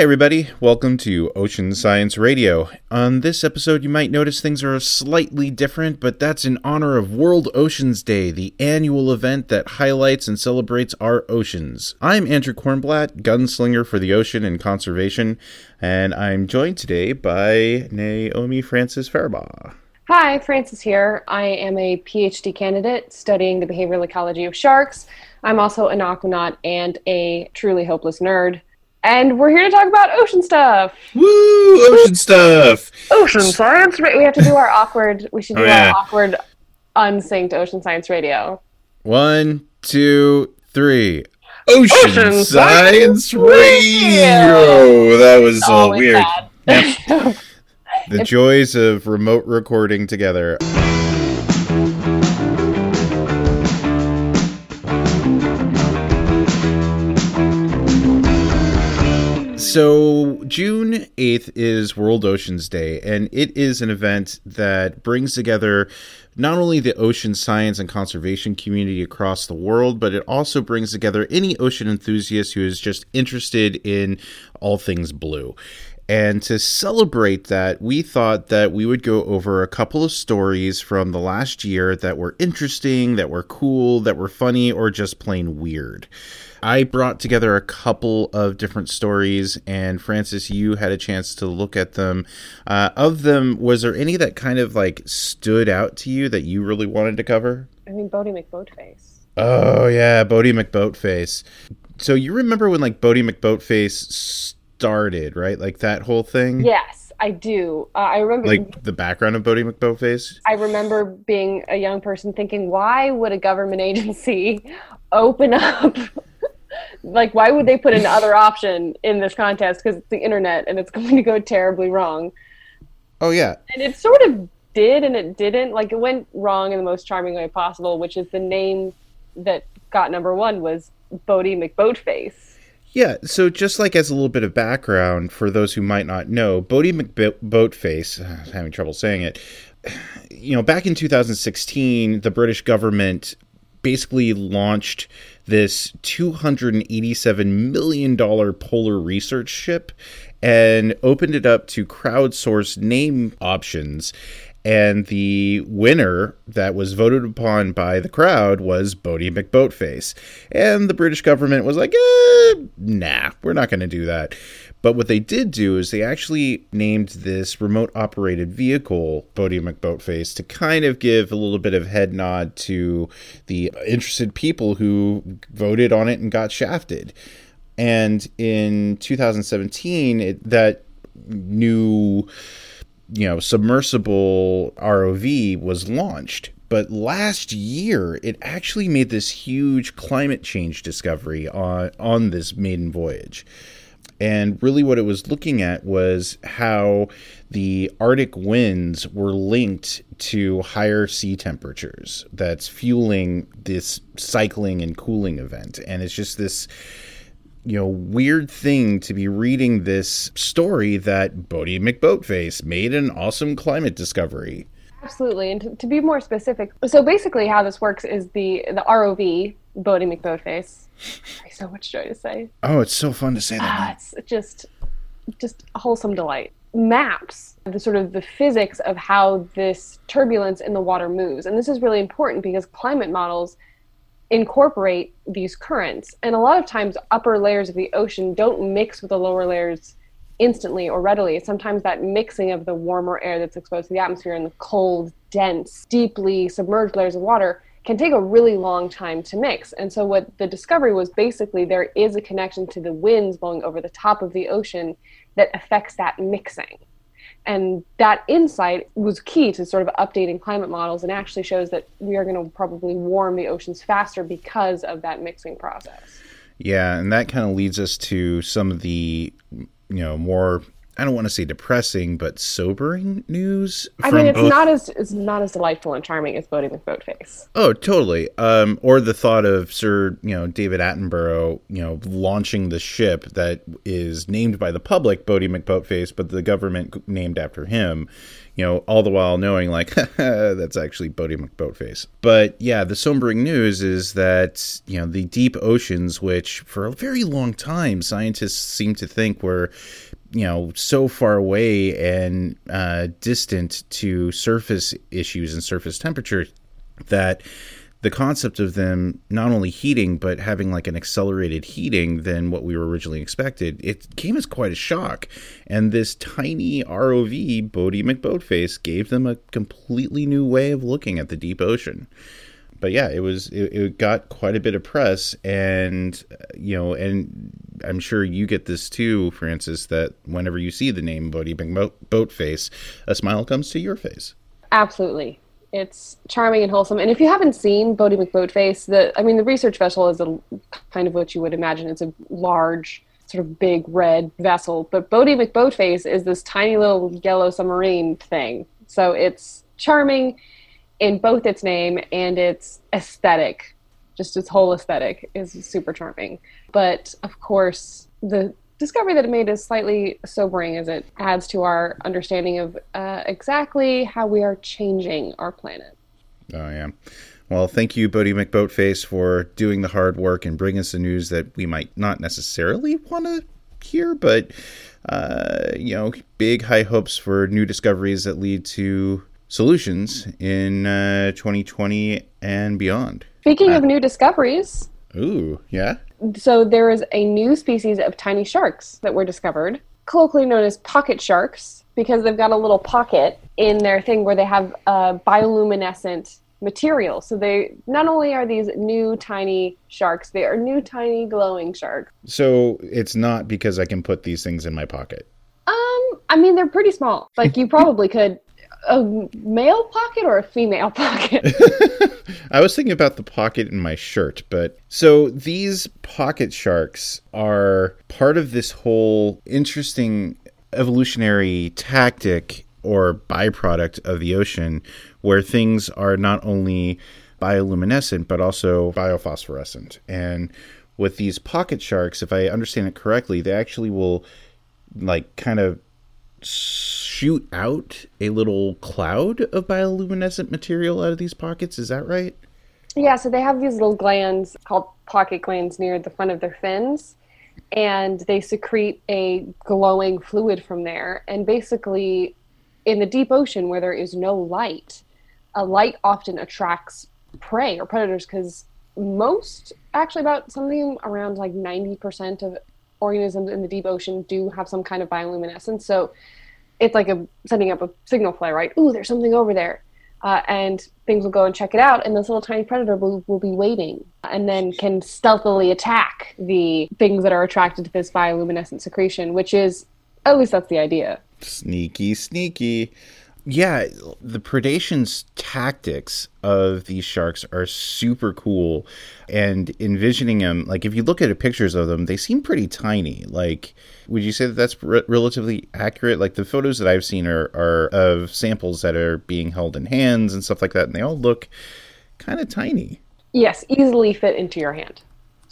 Hi, everybody. Welcome to Ocean Science Radio. On this episode, you might notice things are slightly different, but that's in honor of World Oceans Day, the annual event that highlights and celebrates our oceans. I'm Andrew Kornblatt, gunslinger for the ocean and conservation, and I'm joined today by Naomi Francis Faribaugh. Hi, Francis here. I am a PhD candidate studying the behavioral ecology of sharks. I'm also an aquanaut and a truly hopeless nerd. And we're here to talk about ocean stuff. Woo! Ocean stuff. Ocean science. We have to do our awkward. We should oh, do Oh, yeah. our awkward, unsynced ocean science radio. One, two, three. Ocean, Ocean Science Science Radio. That was all weird. The joys of remote recording together. So, June 8th is World Oceans Day, and it is an event that brings together not only the ocean science and conservation community across the world, but it also brings together any ocean enthusiast who is just interested in all things blue. And to celebrate that, we thought that we would go over a couple of stories from the last year that were interesting, that were cool, that were funny, or just plain weird. I brought together a couple of different stories, and Francis, you had a chance to look at them. Uh, of them, was there any that kind of like stood out to you that you really wanted to cover? I mean, Boaty McBoatface. Oh yeah, Boaty McBoatface. So you remember when like Boaty McBoatface started, right? Like that whole thing. Yes, I do. Uh, I remember. Like the background of Boaty McBoatface. I remember being a young person thinking, why would a government agency open up? Like, why would they put an other option in this contest? Because it's the internet and it's going to go terribly wrong. Oh yeah, And it sort of did and it didn't. Like, it went wrong in the most charming way possible, which is the name that got number one was Boaty McBoatface. Yeah, so just like as a little bit of background for those who might not know, Boaty McBoatface, I'm having trouble saying it, you know, back in 2016, the British government basically launched this $287 million polar research ship and opened it up to crowdsource name options. And the winner that was voted upon by the crowd was Boaty McBoatface. And the British government was like, eh, nah, we're not going to do that. But what they did do is they actually named this remote operated vehicle Boaty McBoatface to kind of give a little bit of head nod to the interested people who voted on it and got shafted. And in 2017, it, that new you know submersible ROV was launched. But last year, it actually made this huge climate change discovery on on this maiden voyage. And really, what it was looking at was how the Arctic winds were linked to higher sea temperatures that's fueling this cycling and cooling event. And it's just this you know, weird thing to be reading this story that Boaty McBoatface made an awesome climate discovery. Absolutely. And to, to be more specific, so basically how this works is the, the ROV, Boaty McBoatface. So much joy to say. Oh, it's so fun to say Ah, that. it's just just a wholesome delight maps the sort of the physics of how this turbulence in the water moves and this is really important because climate models incorporate these currents and a lot of times upper layers of the ocean don't mix with the lower layers instantly or readily sometimes that mixing of the warmer air that's exposed to the atmosphere and the cold dense deeply submerged layers of water can take a really long time to mix. And so, what the discovery was basically there is a connection to the winds blowing over the top of the ocean that affects that mixing. And that insight was key to sort of updating climate models and actually shows that we are going to probably warm the oceans faster because of that mixing process. Yeah, and that kind of leads us to some of the, you know, more I don't want to say depressing, but sobering news. I mean, it's both... not as it's not as delightful and charming as Boaty McBoatface. Oh, totally. Um, or the thought of Sir, you know, David Attenborough, you know, launching the ship that is named by the public Boaty McBoatface, but the government named after him you know, all the while knowing like that's actually Boaty McBoatface. But yeah, the sobering news is that you know the deep oceans, which for a very long time scientists seem to think were you know so far away and uh, distant to surface issues and surface temperature that the concept of them not only heating but having like an accelerated heating than what we were originally expected it came as quite a shock. And this tiny rov boaty mcboatface gave them a completely new way of looking at the deep ocean but yeah it was it, it got quite a bit of press and uh, you know and i'm sure you get this too francis that whenever you see the name boaty mcboatface a smile comes to your face absolutely it's charming and wholesome. And if you haven't seen Boaty McBoatface, the I mean, the research vessel is a kind of what you would imagine. It's a large, sort of big red vessel. But Boaty McBoatface is this tiny little yellow submarine thing. So it's charming in both its name and its aesthetic. Just its whole aesthetic is super charming. But of course, the discovery that it made is slightly sobering as it adds to our understanding of uh, exactly how we are changing our planet. Oh, yeah. Well, thank you, Boaty McBoatface, for doing the hard work and bringing us the news that we might not necessarily want to hear, but, uh, you know, big high hopes for new discoveries that lead to solutions in uh, 2020 and beyond. Speaking of new discoveries. Ooh, yeah so there is a new species of tiny sharks that were discovered, colloquially known as pocket sharks, because they've got a little pocket in their thing where they have uh, bioluminescent material. So they not only are these new tiny sharks, they are new tiny glowing sharks. So it's not because I can put these things in my pocket. Um, I mean they're pretty small. Like you probably could a male pocket or a female pocket? I was thinking about the pocket in my shirt, but so these pocket sharks are part of this whole interesting evolutionary tactic or byproduct of the ocean where things are not only bioluminescent but also biophosphorescent. And with these pocket sharks, if I understand it correctly, they actually will like kind of shoot out a little cloud of bioluminescent material out of these pockets. Is that right? Yeah, so they have these little glands called pocket glands near the front of their fins, and they secrete a glowing fluid from there. And basically, in the deep ocean where there is no light, a light often attracts prey or predators because most, actually, about something around like 90% of organisms in the deep ocean do have some kind of bioluminescence. So it's like a sending up a signal flare, right? Ooh, there's something over there. Uh, and things will go and check it out, and this little tiny predator will, will be waiting and then can stealthily attack the things that are attracted to this bioluminescent secretion, which is, at least that's the idea. Sneaky, sneaky yeah, the predation's tactics of these sharks are super cool. And envisioning them, like if you look at pictures of them, they seem pretty tiny. Like, would you say that that's re- relatively accurate? Like the photos that I've seen are, are of samples that are being held in hands and stuff like that, and they all look kind of tiny. Yes, easily fit into your hand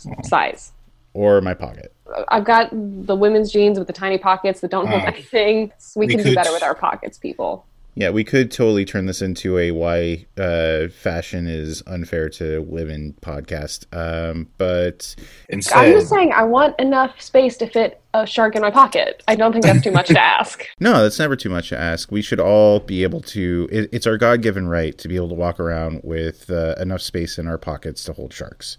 oh. size. Or my pocket. I've got the women's jeans with the tiny pockets that don't hold uh, anything. So we, we can do better with our pockets, people. Yeah, we could totally turn this into a why uh, fashion is unfair to women podcast. Um, but instead, I'm just saying I want enough space to fit a shark in my pocket. I don't think that's too much to ask. No, that's never too much to ask. We should all be able to. It, it's our God given right to be able to walk around with uh, enough space in our pockets to hold sharks.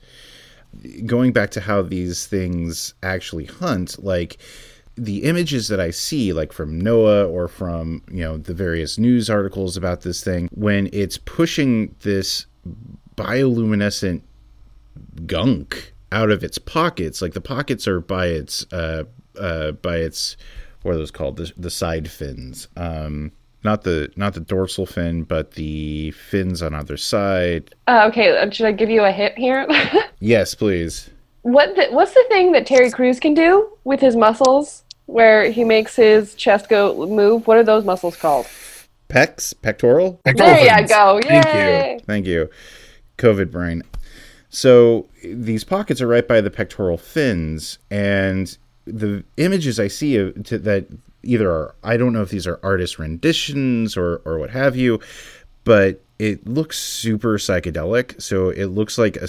Going back to how these things actually hunt, like the images that I see, like from NOAA or from you know the various news articles about this thing, when it's pushing this bioluminescent gunk out of its pockets, like the pockets are by its uh, uh, by its what are those called the, the side fins, um, not the not the dorsal fin, but the fins on either side. Uh, okay, uh, should I give you a hint here? yes, please. What the, what's the thing that Terry Crews can do with his muscles? Where he makes his chest go move. What are those muscles called? Pecs, pectoral. Pectoral There you fins. go. Thank you. Thank you. COVID brain. So these pockets are right by the pectoral fins, and the images I see of, to, that either are I don't know if these are artist renditions or or what have you, but it looks super psychedelic. So it looks like a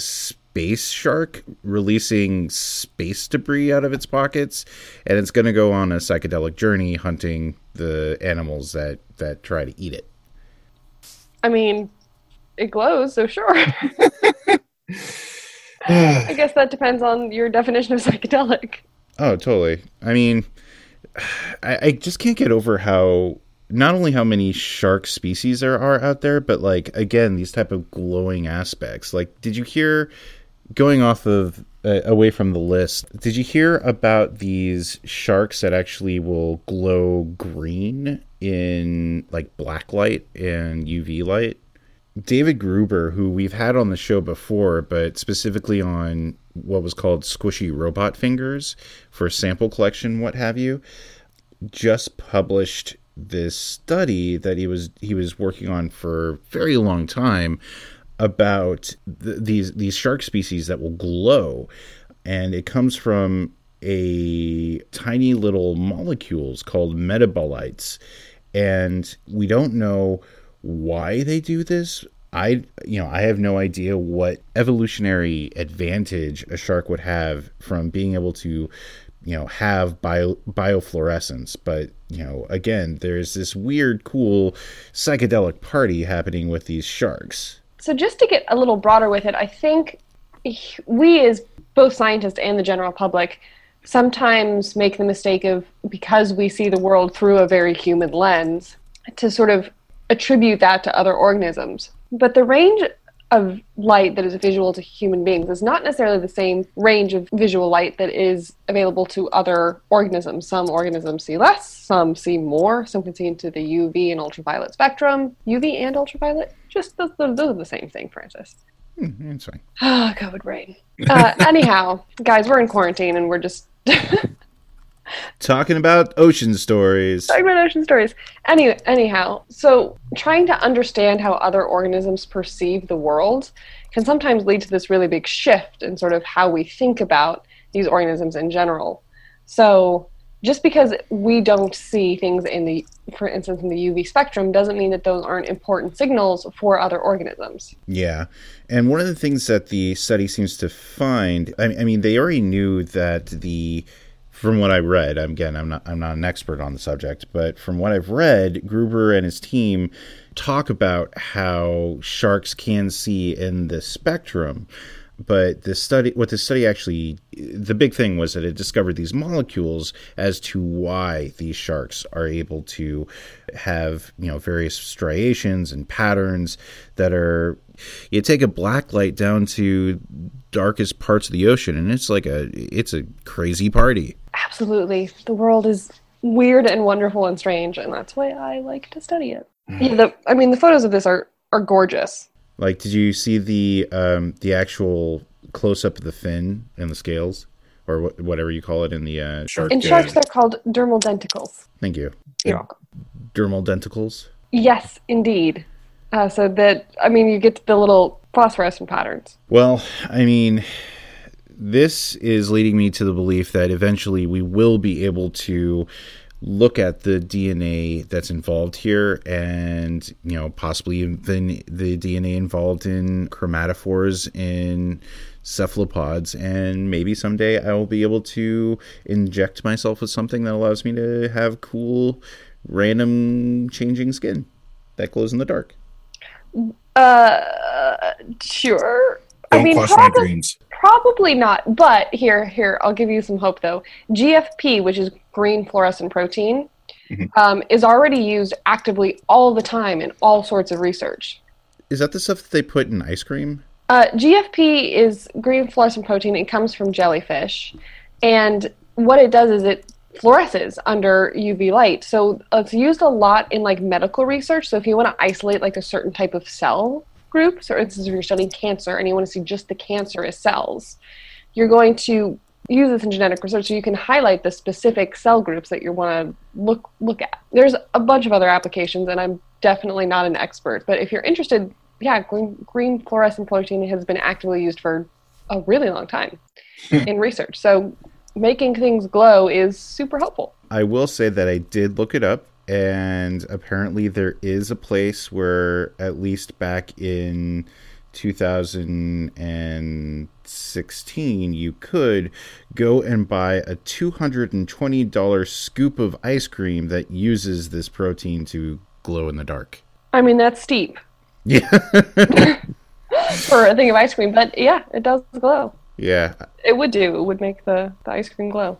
space shark releasing space debris out of its pockets, and it's going to go on a psychedelic journey hunting the animals that that try to eat it. I mean, it glows, so sure. I guess that depends on your definition of psychedelic. Oh, totally. I mean, I, I just can't get over how not only how many shark species there are out there, but like again, these type of glowing aspects. Like, did you hear going off of uh, away from the list? Did you hear about these sharks that actually will glow green in like black light and UV light? David Gruber, who we've had on the show before, but specifically on what was called squishy robot fingers for sample collection, what have you, just published this study that he was he was working on for a very long time about th- these these shark species that will glow, and it comes from a tiny little molecules called metabolites, and we don't know why they do this. I you know I have no idea what evolutionary advantage a shark would have from being able to you know have bio biofluorescence. But you know again there's this weird cool psychedelic party happening with these sharks So, just to get a little broader with it, I think we, as both scientists and the general public, sometimes make the mistake of, because we see the world through a very human lens, to sort of attribute that to other organisms. But the range of light that is visual to human beings is not necessarily the same range of visual light that is available to other organisms. Some organisms see less, some see more, some can see into the UV and ultraviolet spectrum. UV and ultraviolet, just those, those are the same thing, Francis. Hmm, it's fine Ah, COVID brain. Uh, anyhow, guys, we're in quarantine and we're just talking about ocean stories talking about ocean stories. Any, anyhow, so trying to understand how other organisms perceive the world can sometimes lead to this really big shift in sort of how we think about these organisms in general. So just because we don't see things in the, for instance, in the UV spectrum, doesn't mean that those aren't important signals for other organisms. Yeah. And one of the things that the study seems to find, I, I mean, they already knew that the, from what I read, again, I'm not, I'm not an expert on the subject, but from what I've read, Gruber and his team talk about how sharks can see in the spectrum. But the study, what the study actually, the big thing was that it discovered these molecules as to why these sharks are able to have, you know, various striations and patterns that are. You take a black light down to darkest parts of the ocean, and it's like a, it's a crazy party. Absolutely. The world is weird and wonderful and strange, and that's why I like to study it. Mm. Yeah, the, I mean, the photos of this are, are gorgeous. Like, did you see the um, the actual close up of the fin and the scales, or wh- whatever you call it in the uh, Shark. In yeah. sharks, they're called dermal denticles. Thank you. You're welcome. Dermal denticles. Yes, indeed. Uh, so that, I mean, you get the little phosphorescent patterns. Well, I mean, this is leading me to the belief that eventually we will be able to look at the DNA that's involved here and, you know, possibly even the DNA involved in chromatophores in cephalopods. And maybe someday I will be able to inject myself with something that allows me to have cool, random changing skin that glows in the dark. Uh, sure. Don't I mean, crush my dreams. probably not. But here, here, I'll give you some hope though. GFP, which is green fluorescent protein, Mhm. um, is already used actively all the time in all sorts of research. Is that the stuff that they put in ice cream? Uh, GFP is green fluorescent protein. It comes from jellyfish, and what it does is it fluoresces under UV light. So it's used a lot in like medical research. So if you want to isolate like a certain type of cell group, so for instance, if you're studying cancer and you want to see just the cancerous cells, you're going to use this in genetic research so you can highlight the specific cell groups that you want to look look at. There's a bunch of other applications, and I'm definitely not an expert, but if you're interested, yeah, green, green fluorescent protein has been actively used for a really long time hmm. in research. So making things glow is super helpful. I will say that I did look it up, and apparently there is a place where, at least back in 2016, you could go and buy a $220 scoop of ice cream that uses this protein to glow in the dark. I mean, that's steep. Yeah. For a thing of ice cream, but yeah, it does glow. Yeah. It would do. It would make the, the ice cream glow.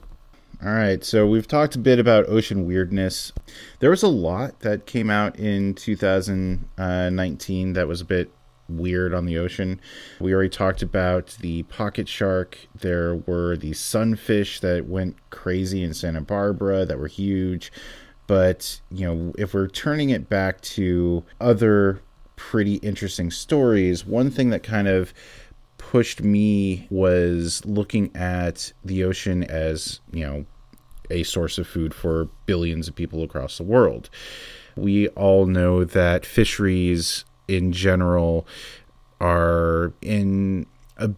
All right, so we've talked a bit about ocean weirdness. There was a lot that came out in 2019 that was a bit weird on the ocean. We already talked about the pocket shark. There were the sunfish that went crazy in Santa Barbara that were huge. But, you know, if we're turning it back to other pretty interesting stories, one thing that kind of pushed me was looking at the ocean as, you know, a source of food for billions of people across the world. We all know that fisheries in general are in a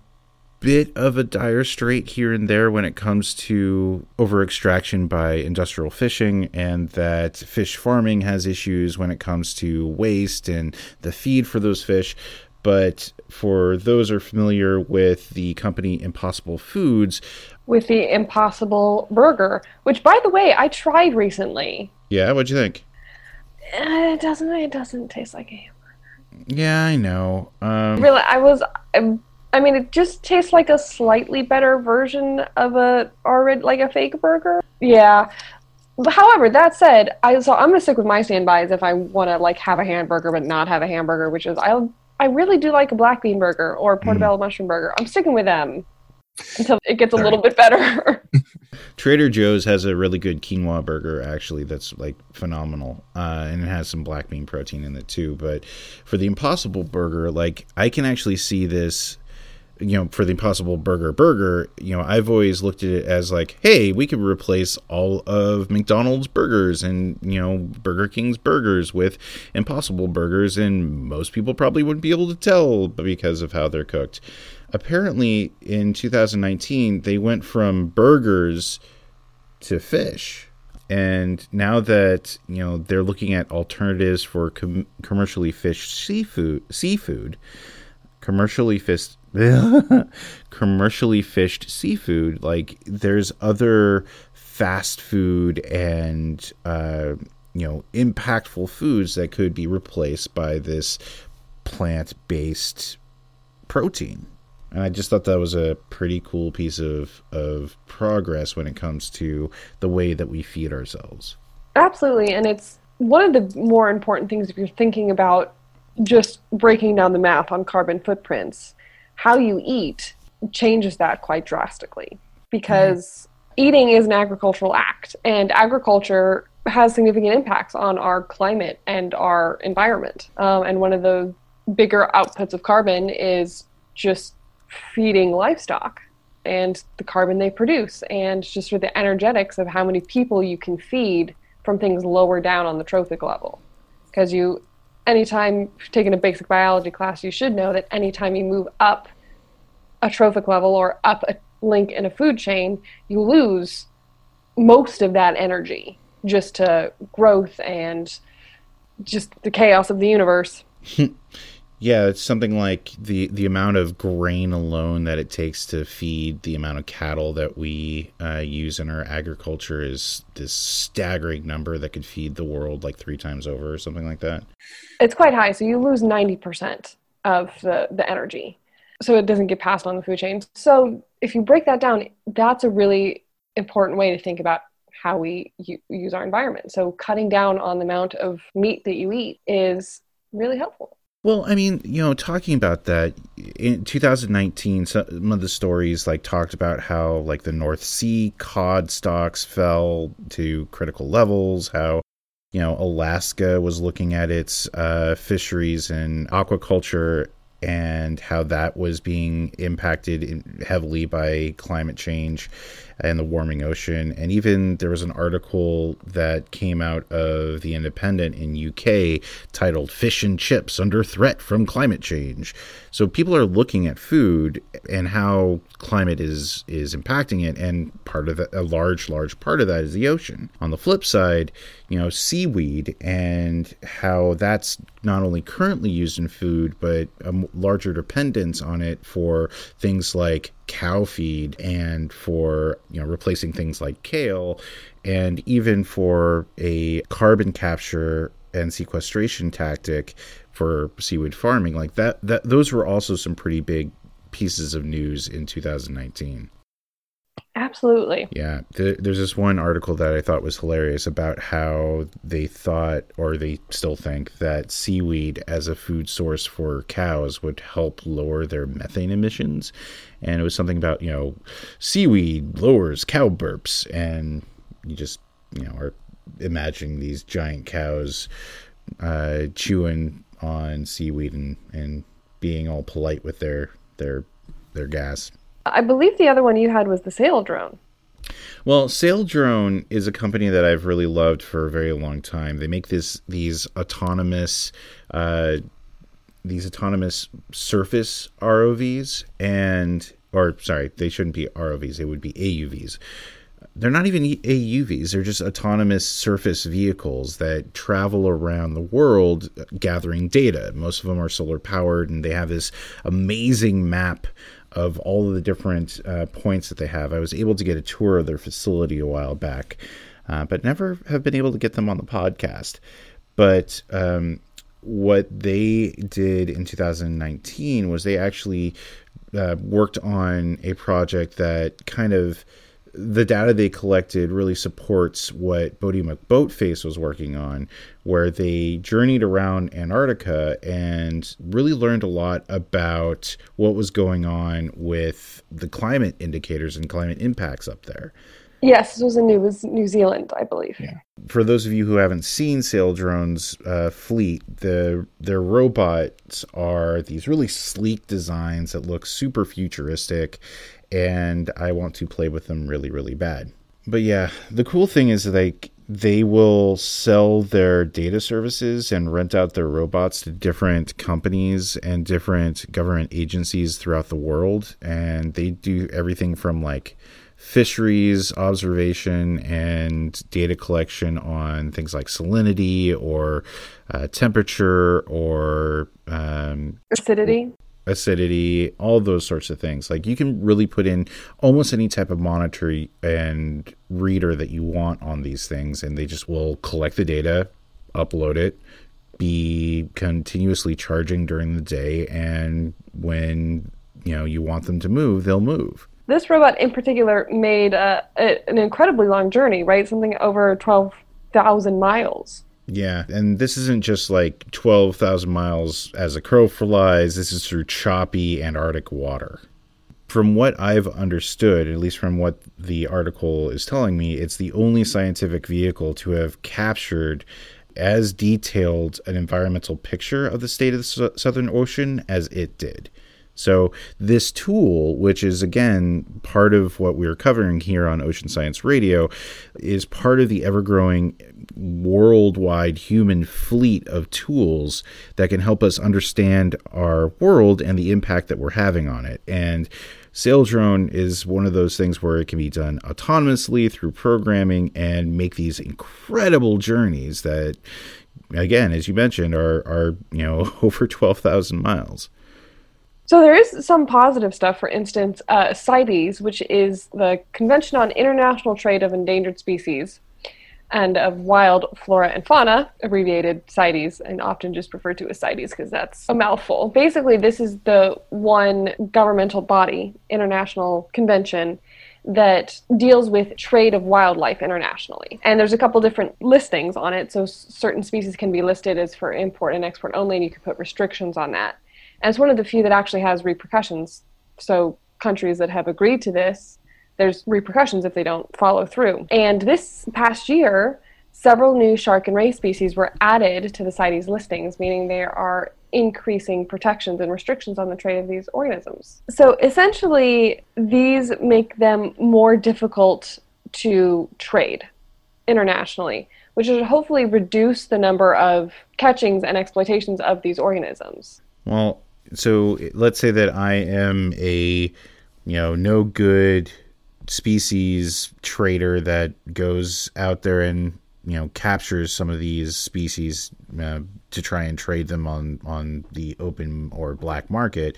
bit of a dire strait here and there when it comes to over extraction by industrial fishing, and that fish farming has issues when it comes to waste and the feed for those fish. But for those who are familiar with the company Impossible Foods, with the Impossible Burger, which, by the way, I tried recently. Yeah, what'd you think? Uh, it doesn't. It doesn't taste like a. Yeah, I know. Um, really, I was. I mean, it just tastes like a slightly better version of a already like a fake burger. Yeah. However, that said, I so I'm gonna stick with my standbys if I want to like have a hamburger but not have a hamburger, which is I I really do like a black bean burger or portobello mm. mushroom burger. I'm sticking with them until it gets a little bit better. Trader Joe's has a really good quinoa burger, actually, that's like phenomenal. Uh, and it has some black bean protein in it too. But for the Impossible Burger, like, I can actually see this. You know, for the Impossible Burger burger, you know, I've always looked at it as like, hey, we could replace all of McDonald's burgers and, you know, Burger King's burgers with Impossible burgers, and most people probably wouldn't be able to tell because of how they're cooked apparently in 2019 they went from burgers to fish. And now that you know they're looking at alternatives for com- commercially fished seafood seafood commercially fished commercially fished seafood like there's other fast food and uh, you know impactful foods that could be replaced by this plant-based protein and I just thought that was a pretty cool piece of, of progress when it comes to the way that we feed ourselves. Absolutely. And it's one of the more important things if you're thinking about just breaking down the math on carbon footprints. How you eat changes that quite drastically because mm-hmm. eating is an agricultural act, and agriculture has significant impacts on our climate and our environment. Um, and one of the bigger outputs of carbon is just feeding livestock and the carbon they produce. And just for the energetics of how many people you can feed from things lower down on the trophic level. Because you anytime taking a basic biology class you should know that anytime you move up a trophic level or up a link in a food chain you lose most of that energy just to growth and just the chaos of the universe Yeah, it's something like the the amount of grain alone that it takes to feed the amount of cattle that we uh, use in our agriculture is this staggering number that could feed the world like three times over or something like that. It's quite high, so you lose ninety percent of the the energy, so it doesn't get passed on the food chain. So if you break that down, that's a really important way to think about how we use our environment. So cutting down on the amount of meat that you eat is really helpful. Well, I mean, you know, talking about that in 2019, some of the stories like talked about how like the North Sea cod stocks fell to critical levels, how you know Alaska was looking at its uh, fisheries and aquaculture and how that was being impacted heavily by climate change Uh, and the warming ocean. And even there was an article that came out of The Independent in UK titled Fish and Chips Under Threat from Climate Change. So people are looking at food and how climate is is impacting it and part of a large large part of that is the ocean. On the flip side, you know, seaweed and how that's not only currently used in food but a larger dependence on it for things like cow feed and for you know replacing things like kale and even for a carbon capture and sequestration tactic for seaweed farming. Like that that those were also some pretty big pieces of news in 2019 Absolutely. Yeah. there's this one article that I thought was hilarious about how they thought, or they still think, that seaweed as a food source for cows would help lower their methane emissions. And it was something about, you know, seaweed lowers cow burps. And you just, you know, are imagining these giant cows uh, chewing on seaweed and, and being all polite with their, their, their gas. I believe the other one you had was the Saildrone. Well, Saildrone is a company that I've really loved for a very long time. They make this these autonomous uh, these autonomous surface ROVs and or sorry, they shouldn't be ROVs, they would be AUVs. They're not even AUVs, they're just autonomous surface vehicles that travel around the world gathering data. Most of them are solar powered and they have this amazing map of all of the different uh, points that they have. I was able to get a tour of their facility a while back, uh, but never have been able to get them on the podcast. But um, what they did in 2019 was they actually uh, worked on a project that kind of the data they collected really supports what Boaty McBoatface was working on, where they journeyed around Antarctica and really learned a lot about what was going on with the climate indicators and climate impacts up there. Yes, this was in New, New Zealand, I believe. Yeah. For those of you who haven't seen Saildrone's uh, fleet, the their robots are these really sleek designs that look super futuristic, and I want to play with them really, really bad. But yeah, the cool thing is like they will sell their data services and rent out their robots to different companies and different government agencies throughout the world. And they do everything from like fisheries observation and data collection on things like salinity or uh, temperature or um, acidity acidity, all those sorts of things. Like you can really put in almost any type of monitor and reader that you want on these things, and they just will collect the data, upload it, be continuously charging during the day, and when you know you want them to move, they'll move. This robot in particular made a, a, an incredibly long journey, right? Something over twelve thousand miles. Yeah, and this isn't just like 12,000 miles as a crow flies. This is through choppy Antarctic water. From what I've understood, at least from what the article is telling me, it's the only scientific vehicle to have captured as detailed an environmental picture of the state of the Southern Ocean as it did. So, this tool, which is again part of what we're covering here on Ocean Science Radio, is part of the ever growing worldwide human fleet of tools that can help us understand our world and the impact that we're having on it. And Saildrone is one of those things where it can be done autonomously through programming and make these incredible journeys that, again, as you mentioned, are, are you know over 12,000 miles. So there is some positive stuff. For instance, uh, CITES, which is the Convention on International Trade of Endangered Species and of Wild Flora and Fauna, abbreviated CITES, and often just referred to as CITES because that's a mouthful. Basically, this is the one governmental body, international convention that deals with trade of wildlife internationally. And there's a couple different listings on it. So certain species can be listed as for import and export only, and you can put restrictions on that. And it's one of the few that actually has repercussions. So countries that have agreed to this, there's repercussions if they don't follow through. And this past year, several new shark and ray species were added to the CITES listings, meaning there are increasing protections and restrictions on the trade of these organisms. So essentially, these make them more difficult to trade internationally, which should hopefully reduce the number of catchings and exploitations of these organisms. Well, so let's say that I am a, you know, no good species trader that goes out there and you know captures some of these species uh, to try and trade them on on the open or black market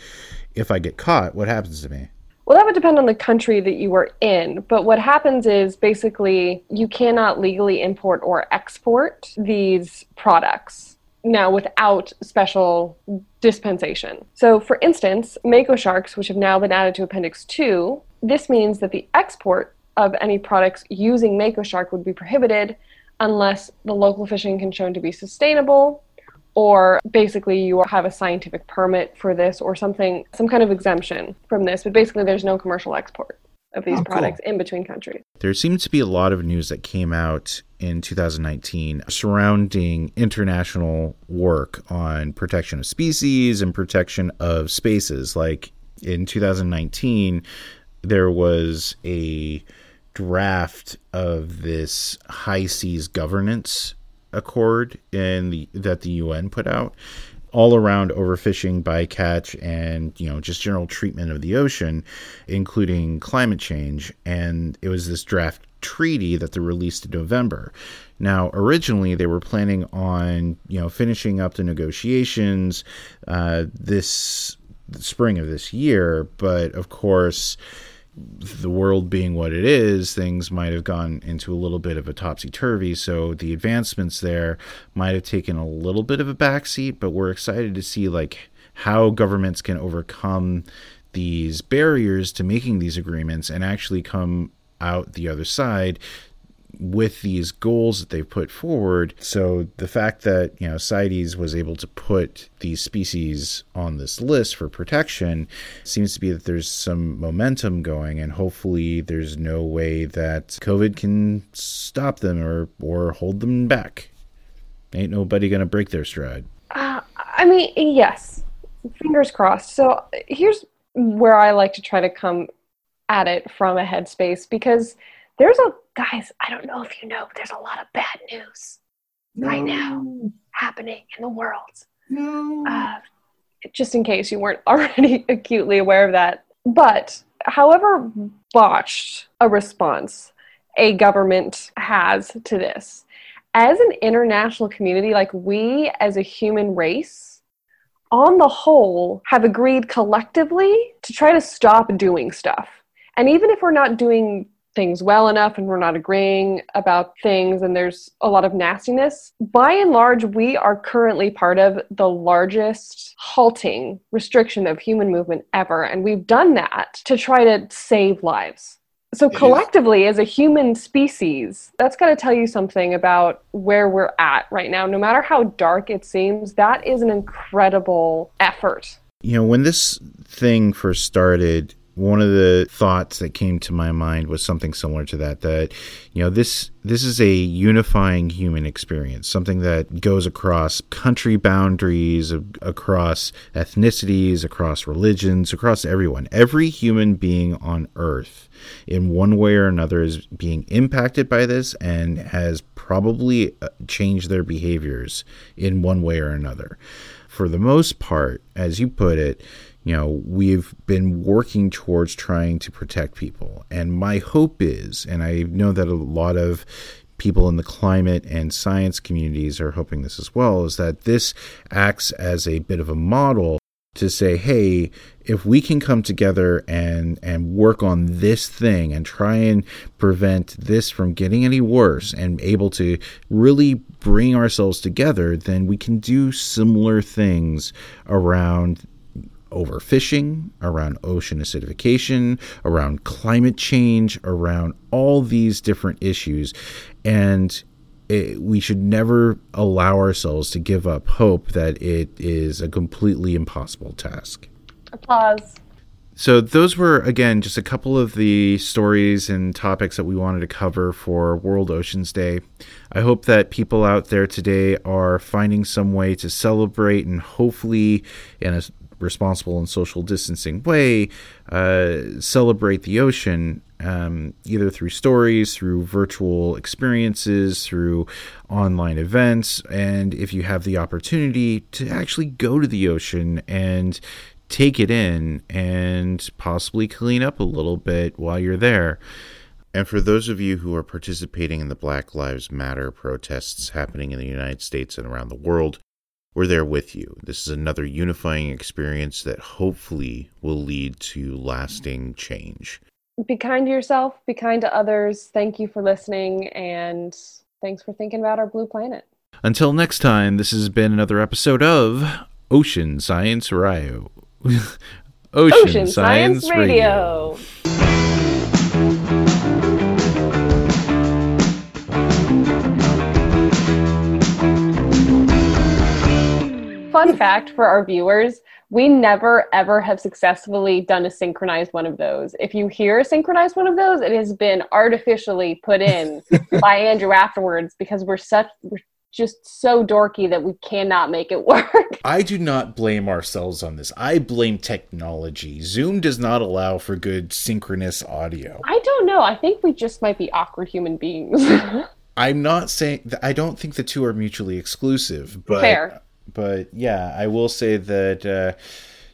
if i get caught what happens to me well, that would depend on the country that you were in. But what happens is basically you cannot legally import or export these products now without special dispensation. So, for instance, mako sharks, which have now been added to Appendix 2, this means that the export of any products using mako shark would be prohibited unless the local fishing can shown to be sustainable or basically you have a scientific permit for this or something some kind of exemption from this. But basically there's no commercial export of these oh, products cool. in between countries. There seems to be a lot of news that came out in 2019 surrounding international work on protection of species and protection of spaces. Like in 2019 there was a draft of this high seas governance accord in the that the UN put out all around overfishing, bycatch, and you know just general treatment of the ocean, including climate change. And it was this draft treaty that they released in November. Now, originally they were planning on you know finishing up the negotiations uh, this spring of this year, but of course the world being what it is, things might have gone into a little bit of a topsy turvy. So the advancements there might have taken a little bit of a backseat, but we're excited to see like how governments can overcome these barriers to making these agreements and actually come out the other side with these goals that they've put forward. So the fact that, you know, CITES was able to put these species on this list for protection seems to be that there's some momentum going and hopefully there's no way that COVID can stop them or or hold them back. Ain't nobody going to break their stride. Uh, I mean, yes. Fingers crossed. So here's where I like to try to come at it from a headspace because there's a guys, I don't know if you know, but there's a lot of bad news no. right now happening in the world. No. Uh, just in case you weren't already acutely aware of that. But however botched a response a government has to this, as an international community, like we as a human race, on the whole, have agreed collectively to try to stop doing stuff. And even if we're not doing things well enough and we're not agreeing about things and there's a lot of nastiness. By and large, we are currently part of the largest halting restriction of human movement ever. And we've done that to try to save lives. So, collectively, as a human species, that's got to tell you something about where we're at right now. No matter how dark it seems, that is an incredible effort. You know, when this thing first started, one of the thoughts that came to my mind was something similar to that that you know this this is a unifying human experience something that goes across country boundaries across ethnicities across religions across everyone. Every human being on earth in one way or another is being impacted by this and has probably uh, changed their behaviors in one way or another. For the most part as you put it you know, we've been working towards trying to protect people. And my hope is, and I know that a lot of people in the climate and science communities are hoping this as well, is that this acts as a bit of a model to say, hey, if we can come together and and work on this thing and try and prevent this from getting any worse and able to really bring ourselves together, then we can do similar things around overfishing, around ocean acidification, around climate change, around all these different issues. And it, we should never allow ourselves to give up hope that it is a completely impossible task. Applause. So, those were, again, just a couple of the stories and topics that we wanted to cover for World Oceans Day. I hope that people out there today are finding some way to celebrate and hopefully, in a responsible and social distancing way, uh, celebrate the ocean, um, either through stories, through virtual experiences, through online events, and if you have the opportunity to actually go to the ocean and take it in and possibly clean up a little bit while you're there. And for those of you who are participating in the Black Lives Matter protests happening in the United States and around the world, we're there with you. This is another unifying experience that hopefully will lead to lasting change. Be kind to yourself, be kind to others. Thank you for listening, and thanks for thinking about our blue planet. Until next time, this has been another episode of Ocean Science Radio. Ocean, Ocean, Science, Science Radio. Radio. Fun fact for our viewers we never ever have successfully done a synchronized one of those. If you hear a synchronized one of those, it has been artificially put in by Andrew afterwards because we're such we're just so dorky that we cannot make it work. I do not blame ourselves on this. I blame technology. Zoom does not allow for good synchronous audio. I don't know. I think we just might be awkward human beings. I'm not saying I don't think the two are mutually exclusive, but Fair but yeah, I will say that uh,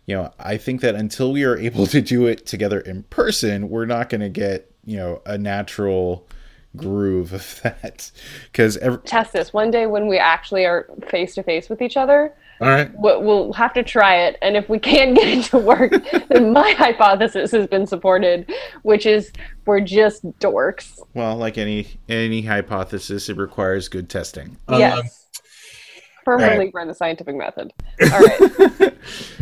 you know I think that until we are able to do it together in person, we're not going to get you know a natural groove of that. Because every- test this. One day when we actually are face to face with each other all right. we'll have to try it and if we can get it to work then my hypothesis has been supported which is we're just dorks. Well like any any hypothesis it requires good testing. Yes. um, firm believer right. in the scientific method. All right.